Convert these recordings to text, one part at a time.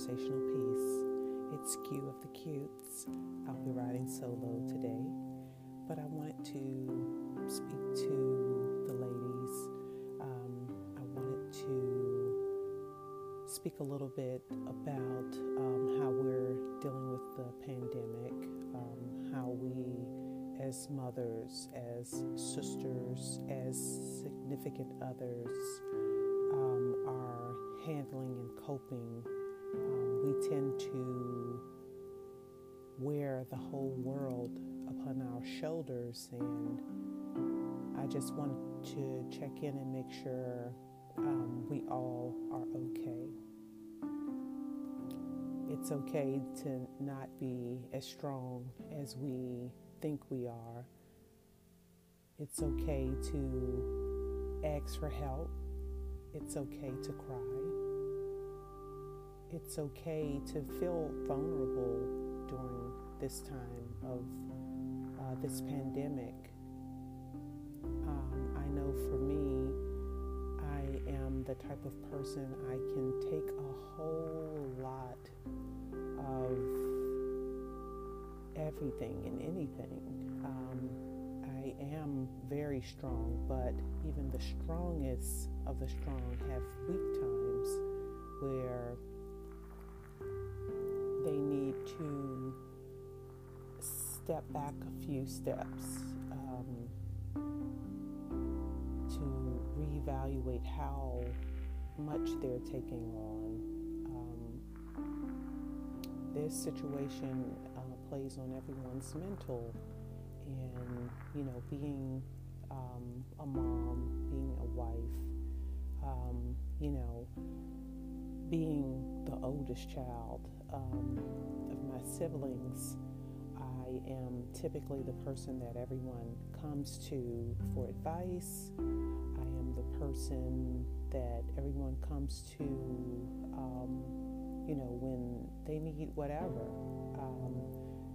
Conversational Piece. It's Q of the Cutes. I'll be riding solo today, but I wanted to speak to the ladies. Um, I wanted to speak a little bit about um, how we're dealing with the pandemic, um, how we, as mothers, as sisters, as significant others, um, are handling and coping, we tend to wear the whole world upon our shoulders. And I just want to check in and make sure um, we all are okay. It's okay to not be as strong as we think we are. It's okay to ask for help. It's okay to cry. It's okay to feel vulnerable during this time of uh, this pandemic. Um, I know for me, I am the type of person I can take a whole lot of everything and anything. Um, I am very strong, but even the strongest of the strong have weak times where they need to step back a few steps um, to reevaluate how much they're taking on. Um, this situation uh, plays on everyone's mental, and you know, being um, a mom, being a wife, um, you know, being the oldest child um, of my siblings, I am typically the person that everyone comes to for advice. I am the person that everyone comes to, um, you know, when they need whatever. Um,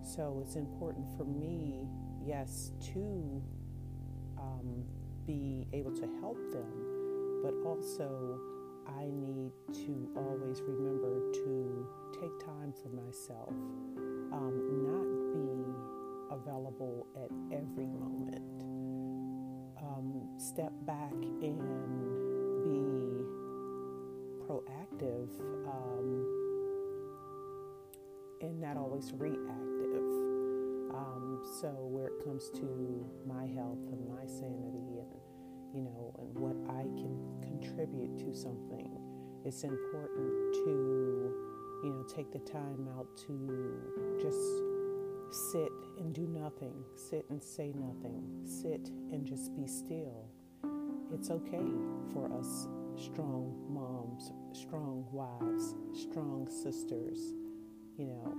so it's important for me, yes, to um, be able to help them, but also I need to always remember to um, not be available at every moment. Um, step back and be proactive um, and not always reactive. Um, so, where it comes to my health and my sanity and you know, and what I can contribute to something. It's important to, take the time out to just sit and do nothing, sit and say nothing, sit and just be still. It's okay for us strong moms, strong wives, strong sisters, you know,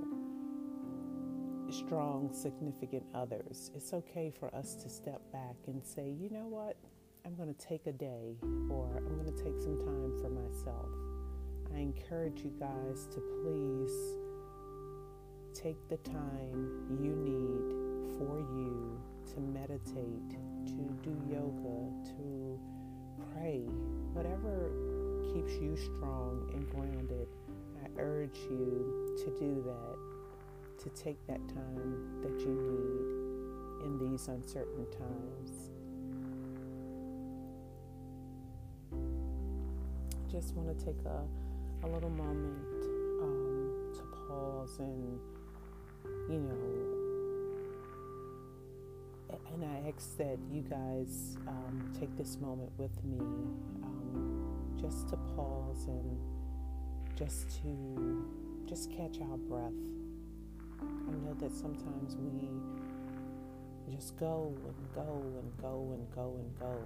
strong significant others. It's okay for us to step back and say, you know what? I'm going to take a day or I'm going to take some time for myself. I encourage you guys to please take the time you need for you to meditate, to do yoga, to pray, whatever keeps you strong and grounded. I urge you to do that, to take that time that you need in these uncertain times. just want to take a, a little moment um, to pause and, you know, and I ask that you guys um, take this moment with me um, just to pause and just to just catch our breath. I know that sometimes we just go and go and go and go and go,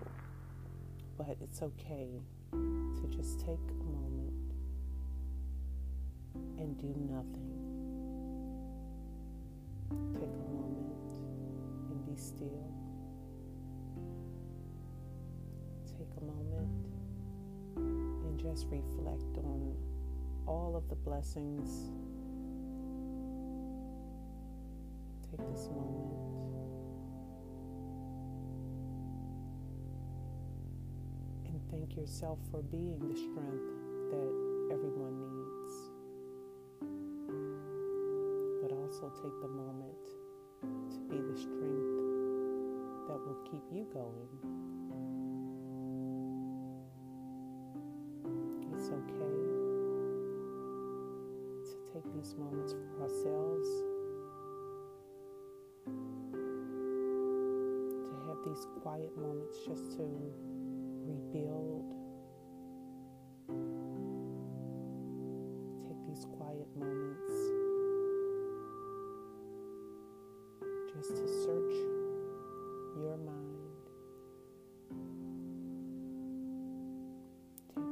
but it's okay to just take a moment and do nothing. Take a moment and be still. Take a moment and just reflect on all of the blessings. Take this moment. and Thank yourself for being the strength that everyone needs. Also take the moment to be the strength that will keep you going. It's okay to take these moments for ourselves, to have these quiet moments just to rebuild. Take these quiet moments just to search your mind.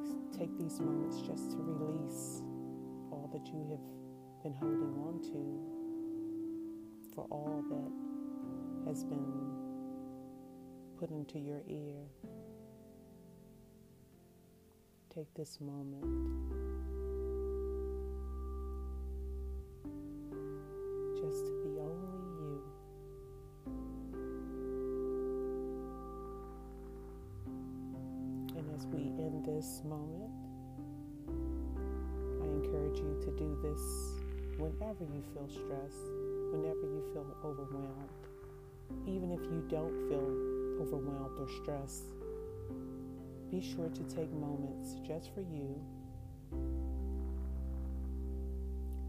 Take, take these moments just to release all that you have been holding on to, for all that has been put into your ear. Take this moment. Just to be as we end this moment, I encourage you to do this whenever you feel stressed, whenever you feel overwhelmed. Even if you don't feel overwhelmed or stressed, be sure to take moments just for you,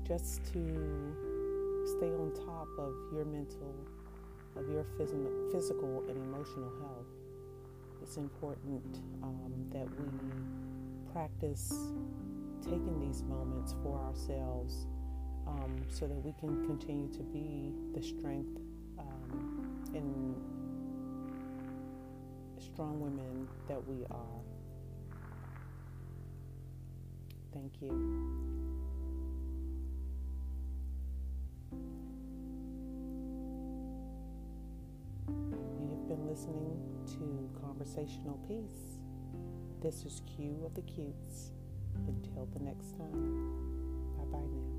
just to stay on top of your mental, of your phys- physical and emotional health. It's important um, that we practice taking these moments for ourselves um, so that we can continue to be the strength um, and strong women that we are. Thank you. Listening to Conversational Piece. This is Q of the Cutes. Until the next time, bye bye now.